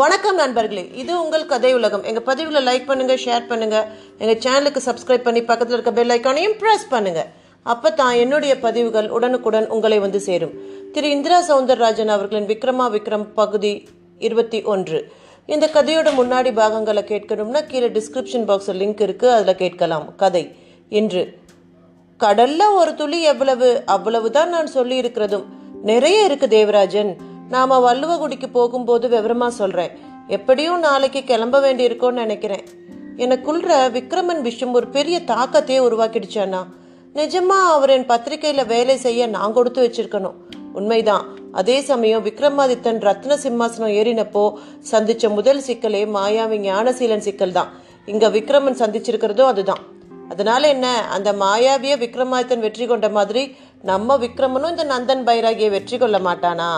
வணக்கம் நண்பர்களே இது உங்கள் கதை உலகம். எங்கள் பதிவில் லைக் பண்ணுங்கள் ஷேர் பண்ணுங்கள் எங்கள் சேனலுக்கு சப்ஸ்கிரைப் பண்ணி பக்கத்தில் இருக்க பெல் ஐக்கானையும் ப்ரெஸ் பண்ணுங்கள் அப்போ தான் என்னுடைய பதிவுகள் உடனுக்குடன் உங்களை வந்து சேரும். திரு. இந்திரா சவுந்தரராஜன் அவர்களின் விக்ரமா விக்ரம் பகுதி இருபத்தி ஒன்று. இந்த கதையோட முன்னாடி பாகங்களை கேட்கணும்னா கீழே டிஸ்கிரிப்ஷன் பாக்ஸில் லிங்க் இருக்குது அதில் கேட்கலாம். கதை. இன்று கடல்ல ஒரு துளி எவ்வளவு? அவ்வளவுதான் நான் சொல்லி இருக்கிறதும் நிறைய இருக்கு தேவராஜன். நாம வள்ளுவகுடிக்கு போகும்போது விவரமா சொல்றேன். எப்படியும் நாளைக்கு கிளம்ப வேண்டியிருக்கோன்னு நினைக்கிறேன். எனக்குள்ள விக்ரமன் விஷயம் ஒரு பெரிய தாக்கத்தையே உருவாக்கிடுச்சானா நிஜமா அவர் என் பத்திரிகையில வேலை செய்ய நான் கொடுத்து வச்சிருக்கணும். உண்மைதான். அதே சமயம் விக்ரமாதித்தன் ரத்ன சிம்மாசனம் ஏறினப்போ சந்திச்ச முதல் சிக்கலே மாயாவி ஞானசீலன் சிக்கல் தான் இங்க விக்ரமன் சந்திச்சிருக்கிறதும் அதுதான். அதனால என்ன? அந்த மாயாவிய விக்ரமாதித்தன் வெற்றி கொண்ட மாதிரி நம்ம விக்ரமனும் இந்த நந்தன் பைராகியை வெற்றி கொள்ள மாட்டானா?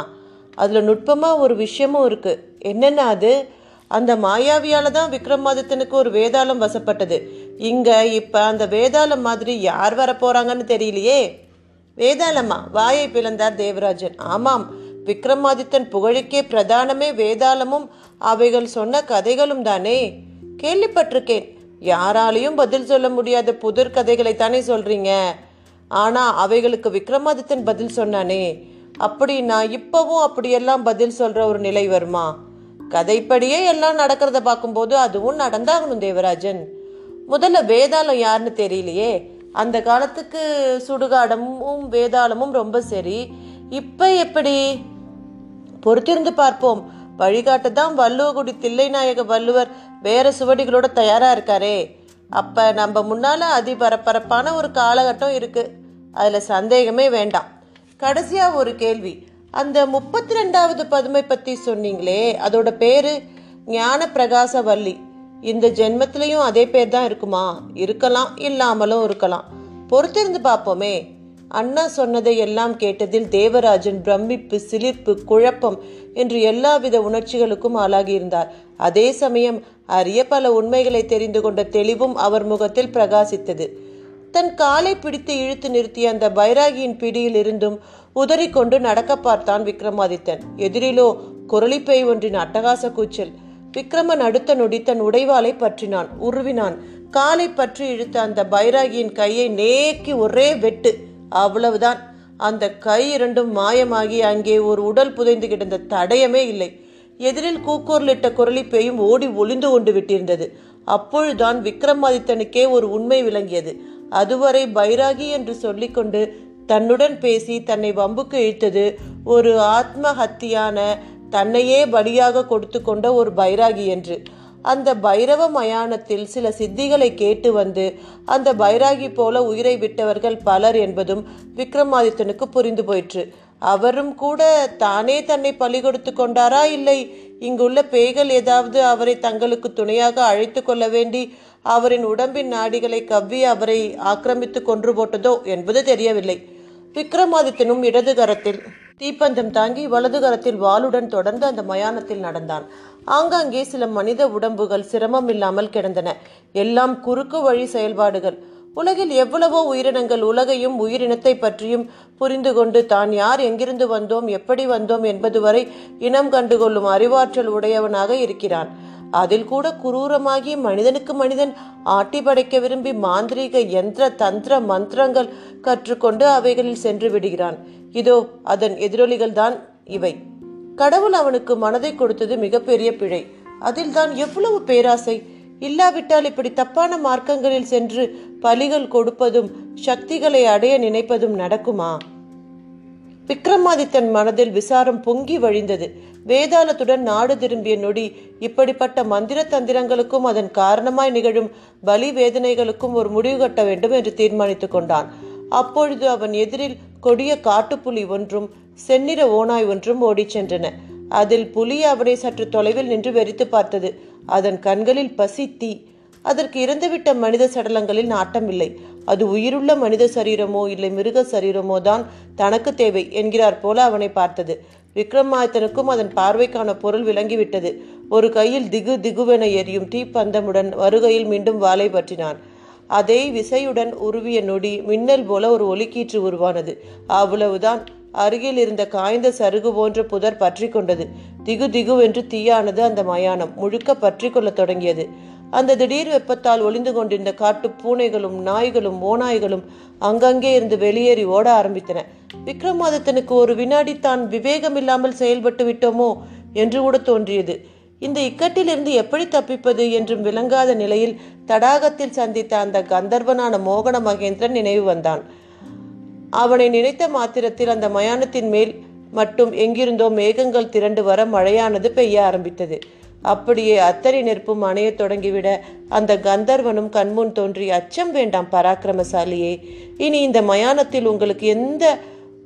அதில் நுட்பமாக ஒரு விஷயமும் இருக்குது என்னென்னா அது அந்த மாயாவியால் தான் விக்ரமாதித்தனுக்கு ஒரு வேதாளம் வசப்பட்டது. இங்கே இப்போ அந்த வேதாளம் மாதிரி யார் வர போகிறாங்கன்னு தெரியலையே. வேதாளமா? வாயை பிளந்தார் தேவராஜன். ஆமாம் விக்ரமாதித்தன் புகழுக்கே பிரதானமே வேதாளமும் அவைகள் சொன்ன கதைகளும் தானே. கேள்விப்பட்டிருக்கேன். யாராலையும் பதில் சொல்ல முடியாத புதிர் கதைகளை தானே சொல்றீங்க. ஆனா அவைகளுக்கு விக்ரமாதித்தன் பதில் சொன்னானே. அப்படின்னா இப்பவும் அப்படியெல்லாம் பதில் சொல்ற ஒரு நிலை வருமா? கதைப்படியே எல்லாம் நடக்கிறத பார்க்கும்போது அதுவும் நடந்தாகணும் தேவராஜன். முதல்ல வேதாளம் யாருன்னு தெரியலையே. அந்த காலத்துக்கு சுடுகாடமும் வேதாளமும் ரொம்ப சரி. இப்ப எப்படி? பொறுத்திருந்து பார்ப்போம். வழிகாட்ட தான் வள்ளுவகுடி தில்லைநாயக வள்ளுவர் வேற சுவடிகளோட தயாரா இருக்காரே. அப்ப நம்ம முன்னால அதிபரப்பரப்பான ஒரு காலகட்டம் இருக்கு. அதுல சந்தேகமே வேண்டாம். கடைசியா ஒரு கேள்வி. அந்த முப்பத்தி ரெண்டாவது பதுமை பத்தி சொன்னீங்களே அதோட பேரு ஞான பிரகாச வள்ளி இந்த ஜென்மத்திலையும் அதே பேர் தான் இருக்குமா? இருக்கலாம் இல்லாமலும் இருக்கலாம். பொறுத்திருந்து பார்ப்போமே. அண்ணா சொன்னதை எல்லாம் கேட்டதில் தேவராஜன் பிரமிப்பு சிலிர்ப்பு குழப்பம் என்று எல்லாவித உணர்ச்சிகளுக்கும் ஆளாகியிருந்தார். அதே சமயம் அரிய பல உண்மைகளை தெரிந்து கொண்ட தெளிவும் அவர் முகத்தில் பிரகாசித்தது. தன் காலை பிடித்து இழுத்து நிறுத்திய அந்த பைராகியின் பிடியில் இருந்தும் உதறிக்கொண்டு நடக்க பார்த்தான் விக்ரமாதித்தன். எதிரிலோ குரளிப்பை ஒன்றின் அட்டகாச கூச்சல். விக்ரமன் அடுத்த நொடி தன் உடைவாளை பற்றினான் உருவினான். காலை பற்றி இழுத்த அந்த பைராகியின் கையை நேக்கி ஒரே வெட்டு. அவ்வளவுதான். அந்த கை இரண்டும் மாயமாகி அங்கே ஒரு உடல் புதைந்து கிடந்த தடயமே இல்லை. எதிரில் கூக்கோர்லிட்ட குரளிப்பையும் ஓடி ஒளிந்து கொண்டு விட்டிருந்தது. அப்பொழுதுதான் விக்ரமாதித்தனுக்கே ஒரு உண்மை விளங்கியது. அதுவரை பைராகி என்று சொல்லிக்கொண்டு தன்னுடன் பேசி தன்னை வம்புக்கு இழுத்தது. ஒரு ஆத்மஹத்தியான தன்னையே பலியாக கொடுத்து கொண்ட ஒரு பைராகி என்று. அந்த பைரவ மயானத்தில் சில சித்திகளை கேட்டு வந்து அந்த பைராகி போல உயிரை விட்டவர்கள் பலர் என்பதும் விக்ரமாதித்தனுக்கு புரிந்து போயிற்று. அவரும் கூட தானே தன்னை பலி கொடுத்து கொண்டாரா? இல்லை இங்குள்ள பேய்கள் ஏதாவது அவரை தங்களுக்கு துணையாக அழைத்து கொள்ள வேண்டி அவரின் உடம்பின் நாடிகளை கவ்வி அவரை ஆக்கிரமித்து கொன்று போட்டதோ என்பது தெரியவில்லை. விக்ரமாதித்தனும் இடது கரத்தில் தீப்பந்தம் தாங்கி வலது கரத்தில் வாளுடன் தொடர்ந்து அந்த மயானத்தில் நடந்தான். ஆங்காங்கே சில மனித உடம்புகள் சிரமம் இல்லாமல் கிடந்தன. எல்லாம் குறுக்கு வழி செயல்பாடுகள். உலகில் எவ்வளவோ உயிரினங்கள் உலகையும் உயிரினத்தை பற்றியும் புரிந்து கொண்டு தான் யார் எங்கிருந்து வந்தோம் எப்படி வந்தோம் என்பது வரை இனம் கண்டுகொள்ளும் அறிவாற்றல் உடையவனாக இருக்கிறான். அதில் கூட குரூரமாகி மனிதனுக்கு மனிதன் ஆட்டி படைக்க விரும்பி மாந்திரீக யந்திர தந்திர மந்திரங்கள் கற்றுக்கொண்டு அவைகளில் சென்று விடுகிறான். இதோ அதன் எதிரொலிகள் தான் இவை. கடவுள் அவனுக்கு மனதை கொடுத்தது மிகப்பெரிய பிழை. அதில்தான் எவ்வளவு பேராசை. இல்லாவிட்டால் இப்படி தப்பான மார்க்கங்களில் சென்று பலிகள் கொடுப்பதும் சக்திகளை அடைய நினைப்பதும் நடக்குமா? விக்ரமாதித்தன் மனதில் விசாரம் பொங்கி வழிந்தது. வேதாளத்துடன் நாடு திரும்பிய நொடி இப்படிப்பட்ட மந்திர தந்திரங்களுக்கும் அதன் காரணமாய் நிகழும் பலி வேதனைகளுக்கும் ஒரு முடிவு கட்ட வேண்டும் என்று தீர்மானித்துக் கொண்டான். அப்பொழுது அவன் எதிரில் கொடிய காட்டுப்புலி ஒன்றும் செந்நிற ஓனாய் ஒன்றும் ஓடிச் சென்றன. அதில் புலி அவனை சற்று தொலைவில் நின்று வெறித்து பார்த்தது. அதன் கண்களில் பசி தீ. அதற்கு இறந்துவிட்ட மனித சடலங்களில் நாட்டமில்லை அது உயிருள்ள மனித சரீரமோ இல்லை மிருக சரீரமோ தான் தனக்கு தேவை என்கிறார் போல அவனை பார்த்தது. விக்ரமாதித்தனுக்கும் அதன் பார்வைக்கான பொருள் விளங்கிவிட்டது. ஒரு கையில் திகு திகுவென எரியும் தீப்பந்தமுடன் வருகையில் மீண்டும் வாளை பற்றினான். அதே விசையுடன் உருவிய நொடி மின்னல் போல ஒரு ஒலிக்கீற்று உருவானது. அவ்வளவுதான். அருகில் இருந்த காய்ந்த சருகு போன்ற புதர் பற்றி கொண்டது. திகு திகு என்று தீயானது அந்த மயானம். முழுக்க பற்றி கொள்ள தொடங்கியது. அந்த திடீர் வெப்பத்தால் ஒளிந்து கொண்டிருந்த காட்டு பூனைகளும் நாய்களும் ஓநாய்களும் அங்கங்கே இருந்து வெளியேறி ஓட ஆரம்பித்தன. விக்ரமாதித்தனுக்கு ஒரு வினாடி தான் விவேகம் இல்லாமல் செயல்பட்டு விட்டோமோ என்று கூட தோன்றியது. இந்த இக்கட்டிலிருந்து எப்படி தப்பிப்பது என்றும் விளங்காத நிலையில் தடாகத்தில் சந்தித்த அந்த கந்தர்வனான மோகன மகேந்திரன் நினைவு வந்தான். அவனை நினைத்த மாத்திரத்தில் அந்த மயானத்தின் மேல் மட்டும் எங்கிருந்தோ மேகங்கள் திரண்டு வர மழையானது பெய்ய ஆரம்பித்தது. அப்படியே அத்தனை நெருப்பும் அணையத் தொடங்கிவிட அந்த கந்தர்வனும் கண்முன் தோன்றி அச்சம் வேண்டாம் பராக்கிரமசாலியே இனி இந்த மயானத்தில் உங்களுக்கு எந்த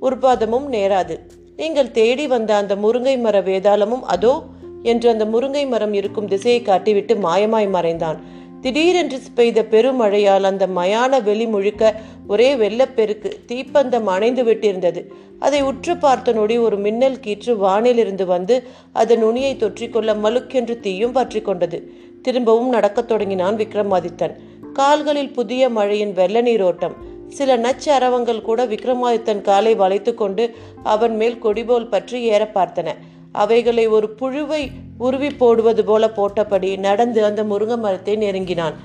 உற்பாதமும் நேராது. நீங்கள் தேடி வந்த அந்த முருங்கை மர வேதாளமும் அதோ என்று அந்த முருங்கை மரம் இருக்கும் திசையை காட்டிவிட்டு மாயமாய் மறைந்தான். திடீரென்று பெய்த பெருமழையால் அந்த மயான வெளி முழுக்க ஒரே வெள்ளப்பெருக்கு தீப்பந்தம் அணைந்து விட்டிருந்தது. அதை உற்று பார்த்த நொடி ஒரு மின்னல் கீற்று வானிலிருந்து வந்து அதன் நுனியை தொற்றிக்கொள்ள மலுக்கென்று தீயும் பற்றி கொண்டது. திரும்பவும் நடக்கத் தொடங்கினான் விக்ரமாதித்தன். கால்களில் புதிய மழையின் வெள்ள நீரோட்டம். சில நச்சரவங்கள் கூட விக்ரமாதித்தன் காலை வளைத்து கொண்டு அவன் மேல் கொடிபோல் பற்றி ஏற பார்த்தன. அவைகளை ஒரு புழுவை உருவி போடுவது போல போட்டபடி நடந்து அந்த முருங்கை மரத்தை நெருங்கினான்.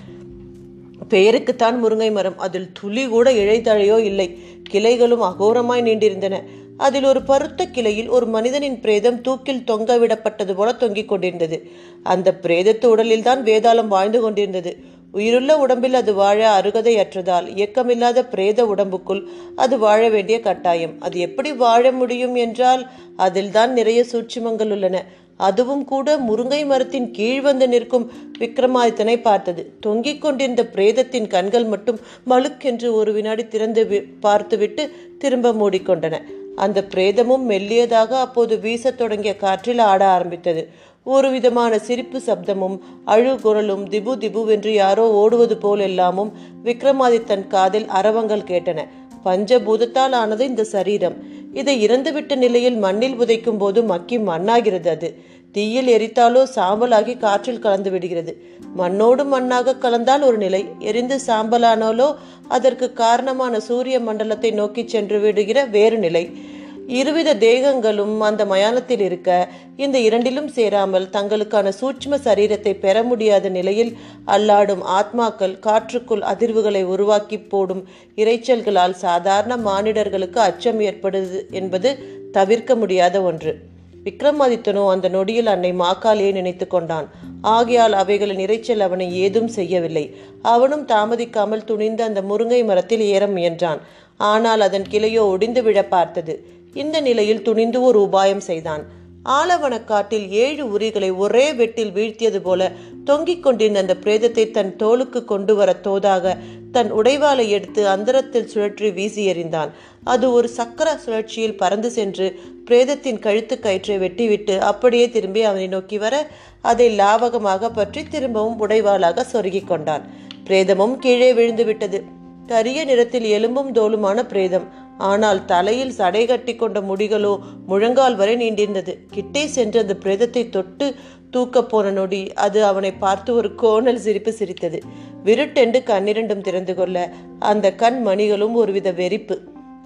பெயருக்குத்தான் முருங்கை மரம். அதில் துளி கூட இழைத்தழையோ இல்லை. கிளைகளும் அகோரமாய் நீண்டிருந்தன. அதில் ஒரு பருத்த கிளையில் ஒரு மனிதனின் பிரேதம் தூக்கில் தொங்க விடப்பட்டது போல தொங்கிக் கொண்டிருந்தது. அந்த பிரேதத்து உடலில் தான் வேதாளம் வாழ்ந்து கொண்டிருந்தது. உயிருள்ள உடம்பில் அது வாழ அருகதையற்றதால் இயக்கமில்லாத பிரேத உடம்புக்குள் அது வாழ வேண்டிய கட்டாயம். அது எப்படி வாழ முடியும் என்றால் அதில்தான் நிறைய சூட்சுமங்கள் உள்ளன. அதுவும் கூட முருங்கை மரத்தின் கீழ் வந்து நிற்கும் விக்ரமாதித்தனை பார்த்தது. தொங்கிக் கொண்டிருந்த பிரேதத்தின் கண்கள் மட்டும் மழுக்கென்று ஒரு வினாடி திறந்து பார்த்துவிட்டு திரும்ப மூடிக்கொண்டன. அந்த பிரேதமும் மெல்லியதாக அப்போது வீசத் தொடங்கிய காற்றில் ஆட ஆரம்பித்தது. ஒரு விதமான சிரிப்பு சப்தமும் அழுகுரலும் திபு திபு என்று யாரோ ஓடுவது போலெல்லாமும் விக்ரமாதித்தன் காதில் அரவங்கள் கேட்டன. பஞ்சபூதத்தால் ஆனது இந்த சரீரம். இதை இறந்துவிட்ட நிலையில் மண்ணில் புதைக்கும் போது மக்கி மண்ணாகிறது அது. தீயில் எரித்தாலோ சாம்பலாகி காற்றில் கலந்து விடுகிறது. மண்ணோடு மண்ணாக கலந்தால் ஒரு நிலை. எரிந்து சாம்பலானாலோ அதற்கு காரணமான சூரிய மண்டலத்தை நோக்கி சென்று விடுகிற வேறு நிலை. இருவித தேகங்களும் அந்த மயானத்தில் இருக்க இந்த இரண்டிலும் சேராமல் தங்களுக்கான சூட்ச்ம சரீரத்தை பெற முடியாத நிலையில் அல்லாடும் ஆத்மாக்கள் காற்றுக்குள் அதிர்வுகளை உருவாக்கி போடும் இரைச்சல்களால் சாதாரண மானிடர்களுக்கு அச்சம் ஏற்படுது என்பது தவிர்க்க முடியாத ஒன்று. விக்ரமாதித்தனோ அந்த நொடியில் அன்னை மாக்காளியை நினைத்து கொண்டான். ஆகையால் அவைகளின் இறைச்சல் அவனை ஏதும் செய்யவில்லை. அவனும் தாமதிக்காமல் துணிந்து அந்த முருங்கை மரத்தில் ஏற முயன்றான். ஆனால் அதன் கிளையோ ஒடிந்து விழ பார்த்தது. இந்த நிலையில் துணிந்து ஒரு உபாயம் செய்தான். ஆலவனக்காட்டில் ஏழு உரிகளை ஒரே வெட்டில் வீழ்த்தியது போல தொங்கிக் கொண்டிருந்த அந்த பிரேதத்தை தன் தோளுக்கு கொண்டு வர தோதாக தன் உடைவாளை எடுத்து அந்தரத்தில் சுழற்றி வீசி எறிந்தான். அது ஒரு சக்கர சுழற்சியில் பறந்து சென்று பிரேதத்தின் கழுத்து கயிற்றை வெட்டிவிட்டு அப்படியே திரும்பி அவனை நோக்கி வர அதை லாவகமாக பற்றி திரும்பவும் உடைவாளாக சொருகிக் கொண்டான். பிரேதமும் கீழே விழுந்து விட்டது. கரிய நிறத்தில் எலும்பும் தோலுமான பிரேதம் ஆனால் தலையில் சடை கட்டி கொண்ட முடிகளோ முழங்கால் வரை நீண்டிருந்தது. கிட்டே சென்று அந்த பிரேதத்தை தொட்டு தூக்க போன நொடி அது அவனை பார்த்து ஒரு கோணல் சிரிப்பு சிரித்தது. விருட்டென்று கண்ணிரண்டும் திறந்து கொள்ள அந்த கண் மணிகளும் ஒருவித வெறிப்பு.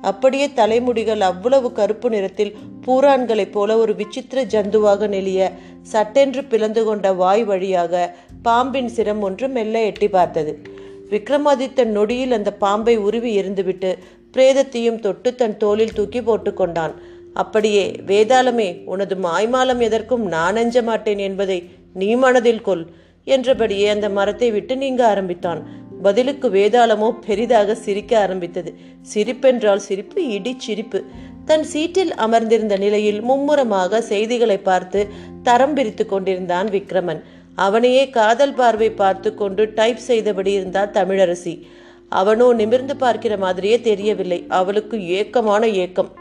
அப்படியே தலைமுடிகள் அவ்வளவு கருப்பு நிறத்தில் பூரான்களைப் போல ஒரு விசித்திர ஜந்துவாக நெளிய சட்டென்று பிளந்து கொண்ட வாய் வழியாக பாம்பின் சிரம் ஒன்று மெல்ல எட்டி பார்த்தது. விக்ரமாதித்தன் நொடியில் அந்த பாம்பை உருவி எறிந்துவிட்டு பிரேதத்தையும் தொட்டு தன் தோளில் தூக்கி போட்டுக்கொண்டான் அப்படியே வேதாளமே உனது மாய்மாலம் எதற்கும் நான் அஞ்ச மாட்டேன் என்பதை நீ மனதில் கொள் என்றபடியே அந்த மரத்தை விட்டு நீங்க ஆரம்பித்தான். பதிலுக்கு வேதாளமோ பெரிதாக சிரிக்க ஆரம்பித்தது. சிரிப்பென்றால் சிரிப்பு இடி சிரிப்பு. தன் சீட்டில் அமர்ந்திருந்த நிலையில் மும்முரமாக செய்திகளை பார்த்து தரம் பிரித்து கொண்டிருந்தான் விக்ரமன். அவனையே காதல் பார்வை பார்த்து கொண்டு டைப் செய்தபடி இருந்தார் தமிழரசி. அவனோ நிமிர்ந்து பார்க்கிற மாதிரியே தெரியவில்லை. அவளுக்கு ஏக்கமான ஏக்கம்.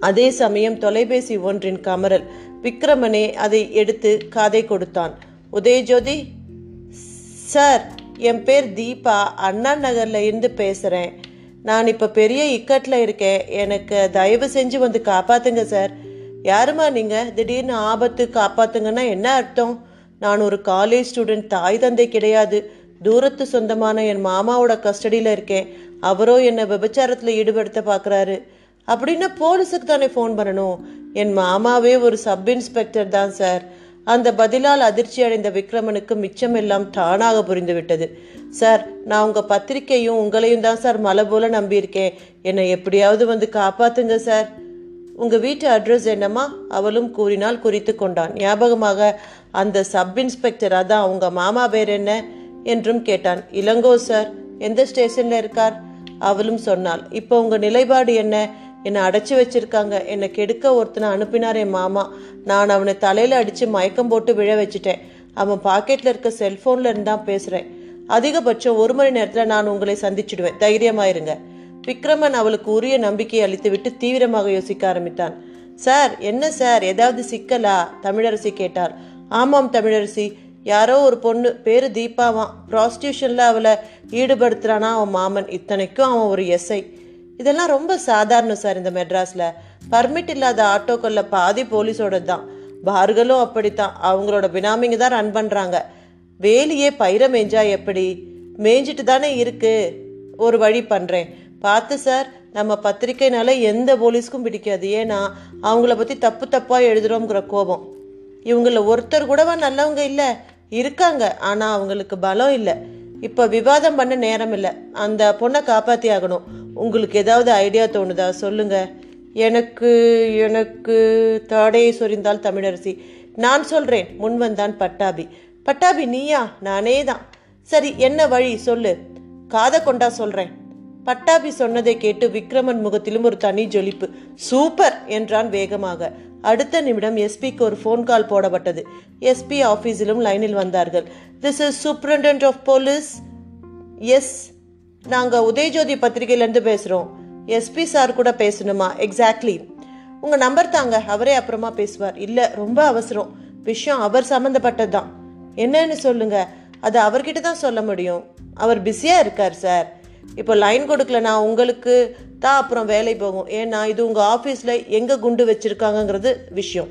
அதே சமயம் தொலைபேசி ஒன்றின் கமரல். விக்ரமனே அதை எடுத்து காதை கொடுத்தான். உதயஜோதி சார் என் பேர் தீபா. அண்ணா நகர்ல இருந்து பேசுறேன். நான் இப்ப பெரிய இக்கட்ல இருக்கேன். எனக்கு தயவு செஞ்சு வந்து காப்பாத்துங்க சார். யாருமா நீங்க? திடீர்னு ஆபத்து காப்பாத்துங்கன்னா என்ன அர்த்தம்? நான் ஒரு காலேஜ் ஸ்டூடெண்ட் தாய் தந்தை கிடையாது. தூரத்து சொந்தமான என் மாமாவோட கஸ்டடியில் இருக்கேன். அவரோ என்னை விபச்சாரத்தில் ஈடுபடுத்த பார்க்குறாரு அப்படின்னா போலீஸுக்கு தானே ஃபோன் பண்ணணும். என் மாமாவே ஒரு சப் இன்ஸ்பெக்டர் தான் சார் அந்த பதிலால் அதிர்ச்சி அடைந்த விக்ரமனுக்கு மிச்சமெல்லாம் தானாக புரிந்துவிட்டது சார் நான் உங்கள் பத்திரிக்கையும் உங்களையும் தான் சார் மலை போல நம்பியிருக்கேன் என்னை எப்படியாவது வந்து காப்பாத்துங்க சார் உங்கள் வீட்டு அட்ரஸ் என்னம்மா? அவளும் கூறினால் குறித்து கொண்டான். ஞாபகமாக அந்த சப் இன்ஸ்பெக்டர் அதான் உங்கள் மாமா பேர் என்ன? என்றும் கேட்டான். இளங்கோ சார் எந்த ஸ்டேஷன்ல இருக்கார்? அவளும் சொன்னாள். இப்போ உங்க நிலைப்பாடு என்ன? என்னை அடைச்சி வச்சிருக்காங்க. என்னை கெடுக்க ஒருத்தனை அனுப்பினார் என் மாமா. நான் அவனை தலையில அடிச்சு மயக்கம் போட்டு விழ வச்சுட்டேன். அவன் பாக்கெட்ல இருக்க செல்போன்ல இருந்தான் பேசுறேன். அதிகபட்சம் ஒரு மணி நேரத்துல நான் உங்களை சந்திச்சிடுவேன். தைரியமாயிருங்க விக்ரமன் அவளுக்கு உரிய நம்பிக்கை அளித்துவிட்டு தீவிரமாக யோசிக்க ஆரம்பித்தான். சார் என்ன சார்? ஏதாவது சிக்கலா? தமிழரசி கேட்டார் ஆமாம் தமிழரசி. யாரோ ஒரு பொண்ணு பேர் தீபாவான் ப்ராஸ்டியூஷனில் அவளை ஈடுபடுத்துகிறானா அவன் மாமன். இத்தனைக்கும் அவன் ஒரு எஸ்ஐ. இதெல்லாம் ரொம்ப சாதாரணம் சார் இந்த மெட்ராஸில். பர்மிட் இல்லாத ஆட்டோக்களில் பாதி போலீஸோட தான் பார்களும் அப்படித்தான். அவங்களோட பினாமிங்க தான் ரன் பண்ணுறாங்க வேலியே பயிர மேஞ்சா எப்படி? மேய்ஞ்சிட்டு தானே இருக்குது ஒரு வழி பண்ணுறேன் பார்த்து சார் நம்ம பத்திரிக்கைனால எந்த போலீஸ்க்கும் பிடிக்காது. ஏன்னா அவங்கள பற்றி தப்பு தப்பாக எழுதுறோங்கிற கோபம். இவங்கள ஒருத்தர் கூடவா நல்லவங்க இல்லை? இருக்காங்க ஆனால் அவங்களுக்கு பலம் இல்லை. இப்போ விவாதம் பண்ண நேரம் இல்லை. அந்த பொண்ணை காப்பாற்றி ஆகணும். உங்களுக்கு ஏதாவது ஐடியா தோணுதா? சொல்லுங்க. எனக்கு எனக்கு தாடையை சொரிந்தால் தமிழரசி. நான் சொல்கிறேன் முன் வந்தான் பட்டாபி. பட்டாபி நீயா? நானே தான் சரி என்ன வழி? சொல்லு. காதை கொண்டா சொல்கிறேன் பட்டாபி சொன்னதை கேட்டு விக்ரமன் முகத்திலும் ஒரு தனி ஜொலிப்பு. சூப்பர் என்றான் வேகமாக. அடுத்த நிமிடம் எஸ்பிக்கு ஒரு ஃபோன் கால் போடப்பட்டது. எஸ்பி ஆஃபீஸிலும் லைனில் வந்தார்கள். This is superintendent of police yes நாங்கள் உதயஜோதி பத்திரிகையிலேருந்து பேசுகிறோம் எஸ்பி சார் கூட பேசணுமா? எக்ஸாக்ட்லி உங்கள் நம்பர் தாங்க. அவரே அப்புறமா பேசுவார். இல்லை ரொம்ப அவசரம். விஷயம் அவர் சம்மந்தப்பட்டது தான். என்னன்னு சொல்லுங்கள் அது அவர்கிட்ட தான் சொல்ல முடியும். அவர் பிஸியாக இருக்கார் சார் இப்போ லைன் கொடுக்கலனா உங்களுக்கு தான் அப்புறம் வேலை போகும். ஏன்னா இது உங்கள் ஆஃபீஸில் எங்கே குண்டு வச்சுருக்காங்கங்கிறது விஷயம்.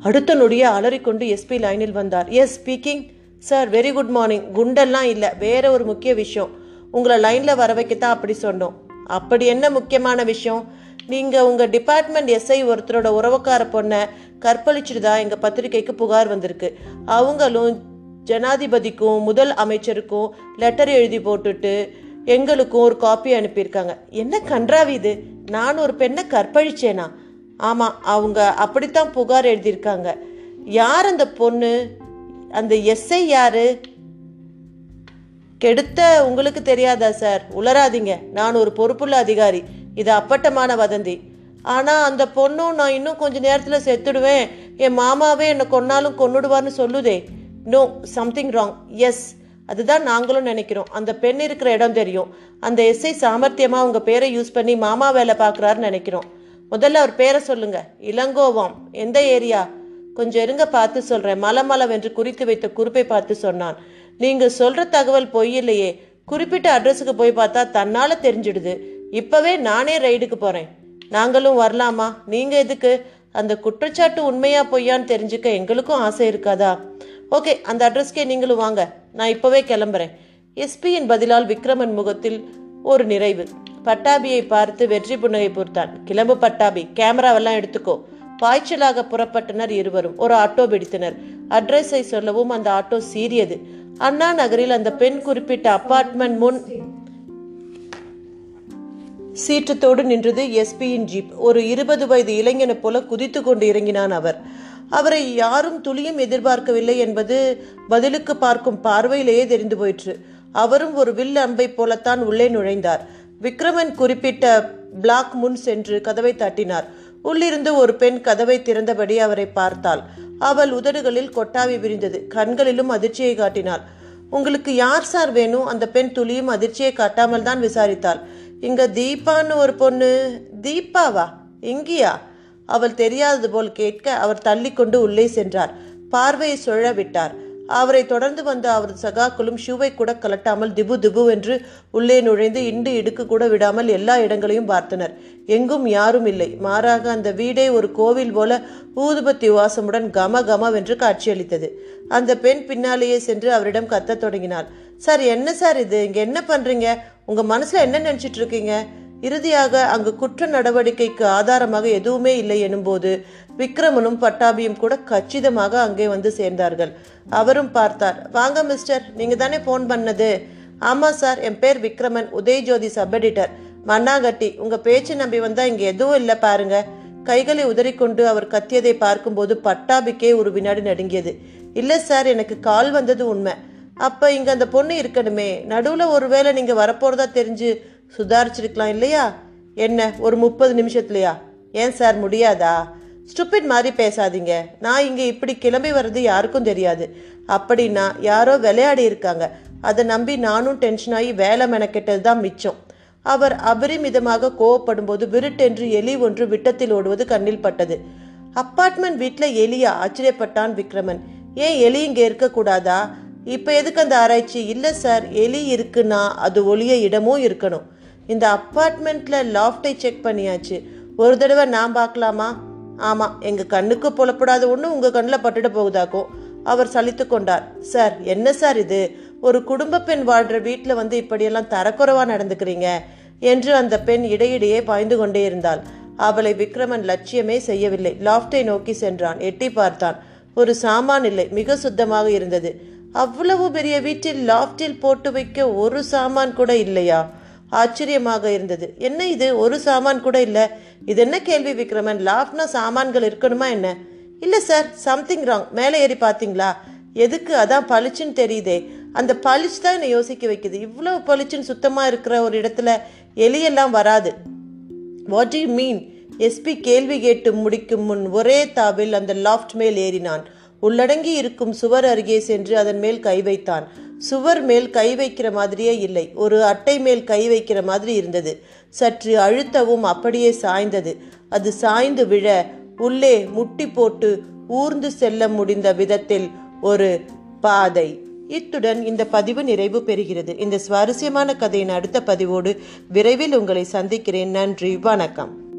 அடுத்த நொடியே அலறிக்கொண்டு எஸ்பி லைனில் வந்தார். Yes speaking sir very good morning குண்டெல்லாம் இல்லை வேற ஒரு முக்கிய விஷயம். உங்களை லைனில் வர வைக்கத்தான் அப்படி சொன்னோம். அப்படி என்ன முக்கியமான விஷயம்? நீங்கள் உங்கள் டிபார்ட்மெண்ட் எஸ்ஐ ஒருத்தரோட உறவுக்கார பொண்ணை கற்பழிச்சிட்டுதா எங்கள் பத்திரிக்கைக்கு புகார் வந்திருக்கு. அவங்களும் ஜனாதிபதிக்கும் முதல் அமைச்சருக்கும் லெட்டர் எழுதி போட்டுட்டு எங்களுக்கும் ஒரு காப்பி அனுப்பியிருக்காங்க. என்ன கன்றாவி இது? நான் ஒரு பெண்ணை கற்பழிச்சேனா? ஆமாம் அவங்க அப்படித்தான் புகார் எழுதியிருக்காங்க. யார் அந்த பொண்ணு? அந்த எஸ்ஐ யாரு? கெடுத்த உங்களுக்கு தெரியாதா சார் உளராதிங்க நான் ஒரு பொறுப்புள்ள அதிகாரி. இது அப்பட்டமான வதந்தி. ஆனால் அந்த பொண்ணும் நான் இன்னும் கொஞ்சம் நேரத்தில் செத்துடுவேன். என் மாமாவே என்னை கொன்னாலும் கொன்னுடுவார்னு சொல்லுதே. நோ சம்திங் ராங் எஸ் அதுதான் நாங்களும் நினைக்கிறோம். அந்த பெண் இருக்கிற இடம் தெரியும். அந்த எஸ்ஐ சாமர்த்தியமாக உங்கள் பேரை யூஸ் பண்ணி மாமா வேலை பார்க்கறாருன்னு நினைக்கிறோம். முதல்ல அவர் பேரை சொல்லுங்க. இளங்கோவாம் எந்த ஏரியா? கொஞ்சம் இருங்க பார்த்து சொல்றேன். மலமளவென்று குறித்து வைத்த குறிப்பை பார்த்து சொன்னான். நீங்கள் சொல்கிற தகவல் பொய் இல்லையே. குறிப்பிட்ட அட்ரஸுக்கு போய் பார்த்தா தன்னால் தெரிஞ்சிடுது. இப்போவே நானே ரைடுக்கு போகிறேன் நாங்களும் வரலாமா? நீங்கள் எதுக்கு? அந்த குற்றச்சாட்டு உண்மையா பொய்யான்னு தெரிஞ்சுக்க எங்களுக்கும் ஆசை இருக்காதா? ஓகே அந்த அட்ரஸ்க்கே நீங்களும் வாங்க. நான் இப்போவே கிளம்புறேன். எஸ்பியின் பதிலால் விக்ரமன் முகத்தில் ஒரு நிறைவு. பட்டாபியை பார்த்து வெற்றி புன்னகை பொறுத்தான் கிளம்பு பட்டாபி கேமராவெல்லாம் எடுத்துக்கோ. பாய்ச்சலாக புறப்பட்டனர் இருவரும். ஒரு ஆட்டோ பிடித்தனர். அட்ரஸை சொல்லவும் அந்த ஆட்டோ சீரியது அண்ணா நகரில் அந்த பெண் குறிப்பிட்ட அபார்ட்மெண்ட் முன் சீற்றத்தோடு நின்றது எஸ்பியின் ஜீப். ஒரு இருபது வயது இளைஞனை போல குதித்து கொண்டு இறங்கினான் அவர். அவரை யாரும் துளியும் எதிர்பார்க்கவில்லை என்பது பதிலுக்கு பார்க்கும் பார்வையிலேயே தெரிந்து போயிற்று. அவரும் ஒரு வில் அம்பை போலத்தான் உள்ளே நுழைந்தார். விக்ரமன் குறிப்பிட்ட பிளாக் முன் சென்று கதவை தட்டினார். உள்ளிருந்து ஒரு பெண் கதவை திறந்தபடி அவரை பார்த்தாள். அவள் உதடுகளில் கொட்டாவி விரிந்தது. கண்களிலும் அதிர்ச்சியை காட்டினாள். உங்களுக்கு யார் சார் வேணும் அந்த பெண் துளியும் அதிர்ச்சியை காட்டாமல் தான் விசாரித்தாள். இங்க தீபான்னு ஒரு பொண்ணு. தீபாவா? இங்கேயா? அவள் தெரியாதது போல் கேட்க அவர் தள்ளிக்கொண்டு உள்ளே சென்றார். பார்வையை சுழ விட்டார். அவரை தொடர்ந்து வந்த அவரது சகாக்களும் ஷூவை கூட கலட்டாமல் திபு திபு என்று உள்ளே நுழைந்து இண்டு இடுக்கு கூட விடாமல் எல்லா இடங்களையும் பார்த்தனர். எங்கும் யாரும் இல்லை. மாறாக அந்த வீடே ஒரு கோவில் போல ஊதுபத்தி வாசமுடன் கம கமவென்று காட்சியளித்தது. அந்த பெண் பின்னாலேயே சென்று அவரிடம் கத்தத் தொடங்கினாள். சார் என்ன சார் இது? இங்கே என்ன பண்ணுறீங்க உங்கள் மனசில் என்ன நினச்சிட்டு இருக்கீங்க? இறுதியாக அங்கு குற்ற நடவடிக்கைக்கு ஆதாரமாக எதுவுமே இல்லை எனும்போது விக்ரமனும் பட்டாபியும் கூட கச்சிதமாக அங்கே வந்து சேர்ந்தார்கள். அவரும் பார்த்தார் வாங்க மிஸ்டர் நீங்க தானே ஃபோன் பண்ணது? ஆமா சார் என் பேர் விக்ரமன். உதயஜோதி சப் எடிட்டர் மண்ணாகட்டி உங்க பேச்சு நம்பி வந்தா இங்க எதுவும் இல்லை பாருங்க. கைகளை உதறிக்கொண்டு அவர் கத்தியதை பார்க்கும்போது பட்டாபிக்கே ஒரு வினாடி நடுங்கியது. இல்லை சார் எனக்கு கால் வந்தது உண்மை. அப்போ இங்கே அந்த பொண்ணு இருக்கணுமே. நடுவில் ஒருவேளை நீங்கள் வரப்போகிறதா தெரிஞ்சு சுதாரிச்சிருக்கலாம் இல்லையா? என்ன ஒரு முப்பது நிமிஷத்துலையா? ஏன் சார் முடியாதா? ஸ்டூபிட் மாதிரி பேசாதீங்க. நான் இங்கே இப்படி கிளம்பி வர்றது யாருக்கும் தெரியாது. அப்படின்னா யாரோ விளையாடி இருக்காங்க. அதை நம்பி நானும் டென்ஷன் ஆகி வேலை மெனக்கெட்டது தான் மிச்சம். அவர் அபரிமிதமாக கோவப்படும்போது விருட்டென்று எலி ஒன்று விட்டத்தில் ஓடுவது கண்ணில் பட்டது. அப்பார்ட்மெண்ட் வீட்டில் எலியா ஆச்சரியப்பட்டான் விக்ரமன். ஏன் எலி இங்கே இருக்கக்கூடாதா? இப்போ எதுக்கு அந்த ஆராய்ச்சி? இல்லை சார் எலி இருக்குன்னா அது ஒளிய இடமும் இருக்கணும். இந்த அப்பார்ட்மெண்ட்டில் லாஃப்டை செக் பண்ணியாச்சு. ஒரு தடவை நான் பார்க்கலாமா? ஆமாம் எங்கள் கண்ணுக்கு புலப்படாத ஒன்று உங்கள் கண்ணில் பட்டுட போகுதாக்கும் அவர் சலித்து கொண்டார். சார் என்ன சார் இது? ஒரு குடும்ப பெண் வாழ்கிற வீட்டில் வந்து இப்படியெல்லாம் தரக்குறைவாக நடந்துக்கிறீங்க? என்று அந்த பெண் இடையிடையே பாய்ந்து கொண்டே இருந்தாள். அவளை விக்ரமன் லட்சியமே செய்யவில்லை. லாஃப்டை நோக்கி சென்றான். எட்டி பார்த்தான். ஒரு சாமான் இல்லை. மிக சுத்தமாக இருந்தது. அவ்வளவு பெரிய வீட்டில் லாஃப்டில் போட்டு வைக்க ஒரு சாமான் கூட இல்லையா? ஆச்சரியமாக இருந்தது. என்ன இது? ஒரு சாமான் கூட இல்லை. இது என்ன கேள்வி விக்ரமன்? லாஃப்ட்னா சாமான்கள் இருக்கணுமா என்ன? இல்லை சார். Something wrong. மேலே ஏறி பார்த்தீங்களா? எதுக்கு? அதான் பளிச்சுன்னு தெரியுதே. அந்த பளிச்சு தான் என்னை யோசிக்க வைக்குது. இவ்வளோ பளிச்சுன்னு சுத்தமாக இருக்கிற ஒரு இடத்துல எலியெல்லாம் வராது. வாட் யூ மீன் எஸ்பி கேள்வி கேட்டு முடிக்கும் முன் ஒரே தாவில் அந்த லாஃப்ட் மேல் ஏறினான். உள்ளடங்கி இருக்கும் சுவர் அருகே சென்று அதன் மேல் கை வைத்தான். சுவர் மேல் கை வைக்கிற மாதிரியே இல்லை. ஒரு அட்டை மேல் கை வைக்கிற மாதிரி இருந்தது. சற்று அழுத்தவும் அப்படியே சாய்ந்தது. அது சாய்ந்து விழ உள்ளே முட்டி போட்டு ஊர்ந்து செல்ல முடிந்த விதத்தில் ஒரு பாதை. இத்துடன் இந்த பதிவு நிறைவு பெறுகிறது. இந்த சுவாரஸ்யமான கதையின் அடுத்த பதிவோடு விரைவில் உங்களை சந்திக்கிறேன். நன்றி. வணக்கம்.